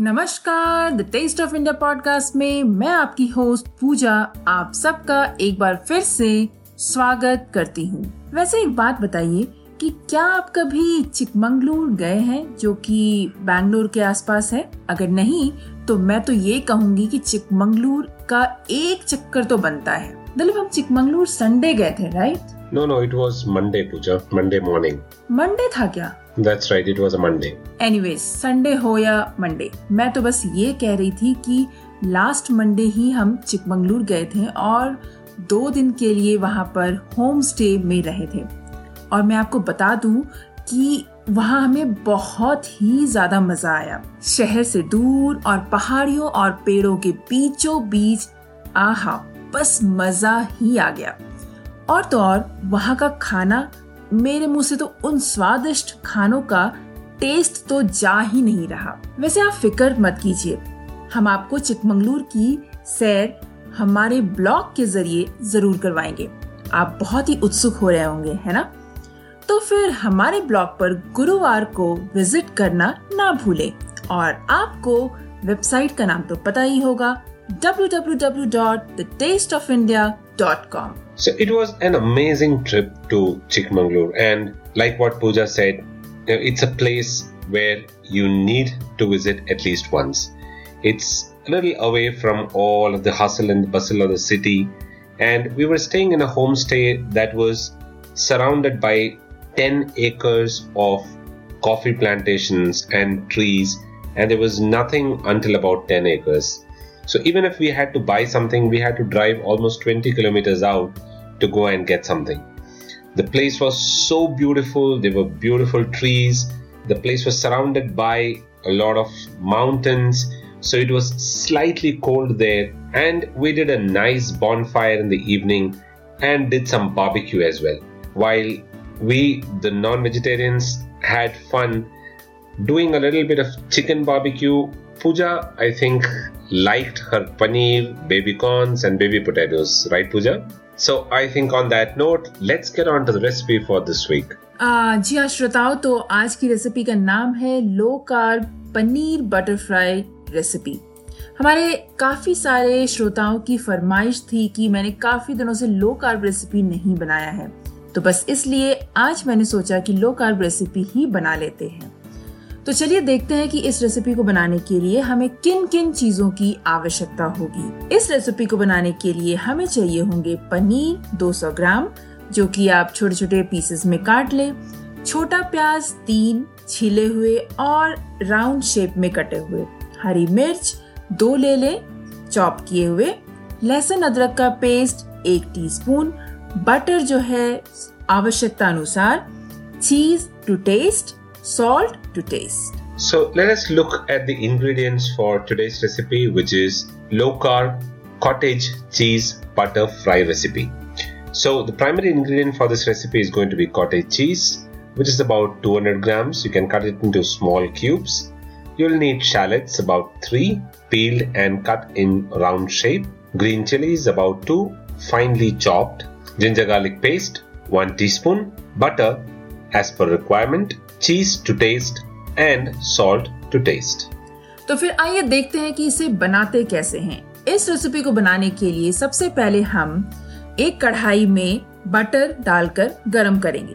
नमस्कार the taste of India podcast में मैं आपकी होस्ट पूजा, आप सबका एक बार फिर से स्वागत करती हूँ। वैसे एक बात बताइए कि क्या आप कभी चिकमंगलूर गए हैं जो कि बैंगलोर के आसपास है? अगर नहीं तो मैं तो ये कहूँगी कि चिकमंगलूर का एक चक्कर तो बनता है। दिलीप हम चिकमंगलूर संडे गए थे right No, no, it was Monday, Pooja. Monday morning. Monday था क्या That's right, it was a Monday. Anyways Sunday हो या मंडे मैं तो बस ये कह रही थी कि लास्ट मंडे ही हम चिकमंगलूर गए थे और दो दिन के लिए वहाँ पर होम स्टे में रहे थे और मैं आपको बता दूँ कि वहाँ हमें बहुत ही ज़्यादा मज़ा आया शहर से दूर और पहाड़ियों और पेड़ों के बीचों बीच आहा बस मज़ा ही आ गया और तो और, वहाँ का खाना मेरे मुँह से तो उन स्वादिष्ट खानों का टेस्ट तो जा ही नहीं रहा। वैसे आप फ़िक्र मत कीजिए। हम आपको चिकमंगलूर की सैर हमारे ब्लॉग के ज़रिए ज़रूर करवाएँगे। आप बहुत ही उत्सुक हो रहे होंगे, है ना? तो फिर हमारे ब्लॉग पर गुरुवार को विज़िट करना ना भूलें। और आपको वेबसाइट का नाम तो पता ही होगा www.thetasteofindia.com So it was an amazing trip to Chikmagalur, and like what Pooja said, it's a place where you need to visit at least once. It's a little away from all of the hustle and bustle of the city, and we were staying in a homestay that was surrounded by 10 acres of coffee plantations and trees, and there was nothing until about 10 acres. So even if we had to buy something, we had to drive almost 20 kilometers out to go and get something. The place was so beautiful, there were beautiful trees, the place was surrounded by a lot of mountains, so it was slightly cold there, and we did a nice bonfire in the evening and did some barbecue as well. While we, the non vegetarians, had fun doing a little bit of chicken barbecue. Puja, I think, liked her paneer, baby corns, and baby potatoes, right, Pooja? So I think on that note, let's get on to the recipe for this week. आ, जी हाँ श्रोताओं तो आज की recipe का नाम है low carb paneer butter fry recipe हमारे काफ़ी सारे श्रोताओं की फरमाइश थी कि मैंने काफ़ी दिनों से लो कार्ब रेसिपी नहीं बनाया है तो बस इसलिए आज मैंने सोचा कि लो कार्ब रेसिपी ही बना लेते हैं तो चलिए देखते हैं कि इस रेसिपी को बनाने के लिए हमें किन किन चीज़ों की आवश्यकता होगी। इस रेसिपी को बनाने के लिए हमें चाहिए होंगे पनीर 200 ग्राम, जो कि आप छोटे छोटे पीसेस में काट ले, छोटा प्याज तीन छीले हुए और राउंड शेप में कटे हुए, हरी मिर्च दो ले ले चॉप किए हुए, लहसुन अदरक का पेस्ट एक टीस्पून बटर जो है आवश्यकता अनुसार cheese to taste salt to taste. So let us look at the ingredients for today's recipe, which is low carb cottage cheese butter fry recipe. So the primary ingredient for this recipe is going to be cottage cheese, which is about 200 grams. You can cut it into small cubes. You'll need shallots about 3, peeled and cut in round shape. Green chilies about 2, finely chopped. Ginger garlic paste 1 teaspoon. Butter as per requirement. Cheese to taste and salt to taste तो फिर आइए देखते हैं कि इसे बनाते कैसे हैं। इस रेसिपी को बनाने के लिए सबसे पहले हम एक कढ़ाई में बटर डालकर गरम करेंगे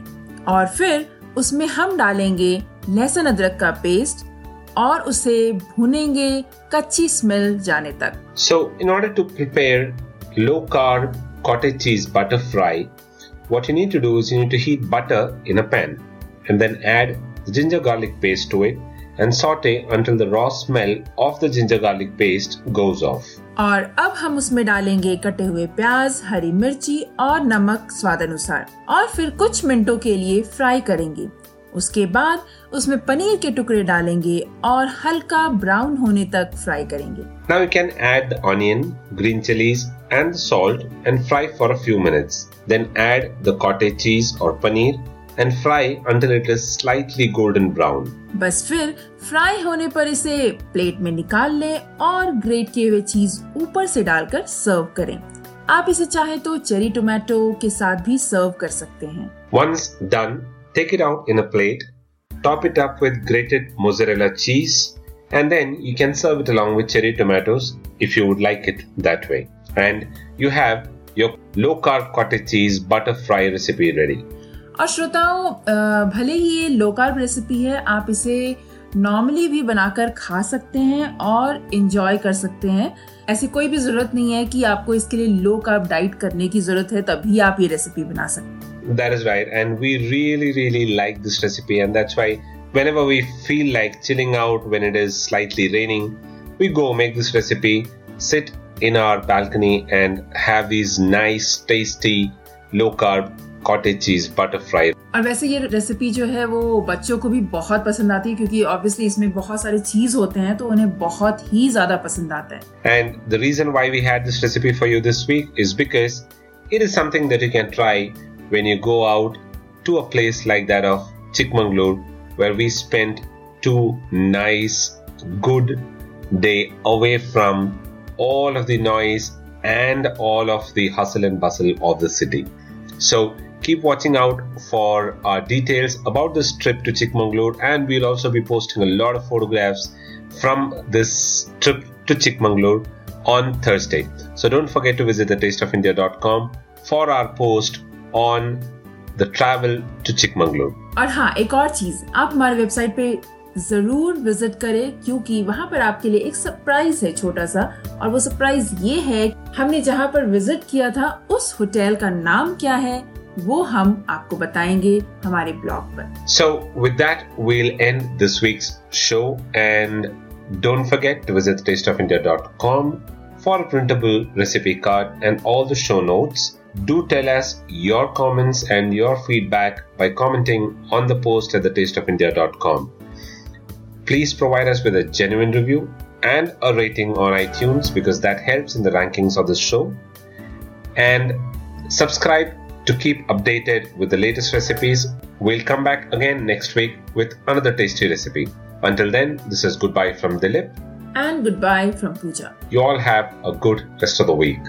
और फिर उसमें हम डालेंगे लहसुन अदरक का पेस्ट और उसे भुनेंगे कच्ची स्मेल जाने तक so in order to prepare low carb cottage cheese butter fry what you need to do you need to heat butter in a pan and then add ginger garlic paste to it and saute until the raw smell of the ginger garlic paste goes off. और अब हम उसमें डालेंगे कटे हुए प्याज हरी मिर्ची और नमक स्वाद अनुसार और फिर कुछ मिनटों के लिए फ्राई करेंगे उसके बाद उसमें पनीर के टुकड़े डालेंगे और हल्का ब्राउन होने तक फ्राई करेंगे Now you can add the onion, green chilies and the salt and fry for a few minutes. Then add the cottage cheese or paneer and fry until it is slightly golden brown बस फिर fry होने पर इसे plate में निकाल लें और great किए हुए चीज़ ऊपर से डालकर सर्व करें। आप इसे चाहे तो चेरी टोमेटो के साथ भी सर्व कर सकते हैं। Once done take it out in a plate top it up with grated mozzarella cheese and then you can serve it along with cherry tomatoes if you would like it that way and you have your low carb cottage cheese butter fry recipe ready और श्रोताओं भले ही ये low carb recipe है आप इसे normally भी बनाकर खा सकते हैं और इंजॉय कर सकते हैं ऐसी कोई भी ज़रूरत नहीं है कि आपको इसके लिए लो कार्ब डाइट करने की ज़रूरत है तभी आप ये रेसिपी बना सकते हैं That is right, and we really, really like this recipe, and that's why whenever we feel like chilling out when it is slightly raining, we go make this recipe, sit in our balcony, and have these nice, tasty, low carb cottage cheese butter fry और वैसे ये recipe जो है वो बच्चों को भी बहुत पसंद आती है क्योंकि ऑब्वियसली इसमें बहुत सारे चीज़ होते हैं तो उन्हें बहुत ही ज़्यादा पसंद आता है And the reason why we had this recipe for you this week is because it is something that you can try when you go out to a place like that of Chikmagalur, where we spent two nice, good day away from all of the noise and all of the hustle and bustle of the city. So keep watching out for our details about this trip to Chikmagalur, and we'll also be posting a lot of photographs from this trip to Chikmagalur on Thursday. So don't forget to visit thetasteofindia.com for our post on the travel to Chikmagalur. और हाँ एक और चीज आप हमारे website पे जरूर visit करें क्योंकि वहाँ पर आपके लिए एक सरप्राइज है छोटा सा और वो सरप्राइज ये है हमने जहाँ पर विजिट किया था उस होटल का नाम क्या है वो हम आपको बताएंगे हमारे ब्लॉग पर So, with that, we'll end this week's show. And don't forget to visit tasteofindia.com for a printable recipe card and all the show notes. Do tell us your comments and your feedback by commenting on the post at thetasteofindia.com. Please provide us with a genuine review and a rating on iTunes because that helps in the rankings of the show. And subscribe to keep updated with the latest recipes. We'll come back again next week with another tasty recipe. Until then, this is goodbye from Dilip. And goodbye from Pooja. You all have a good rest of the week.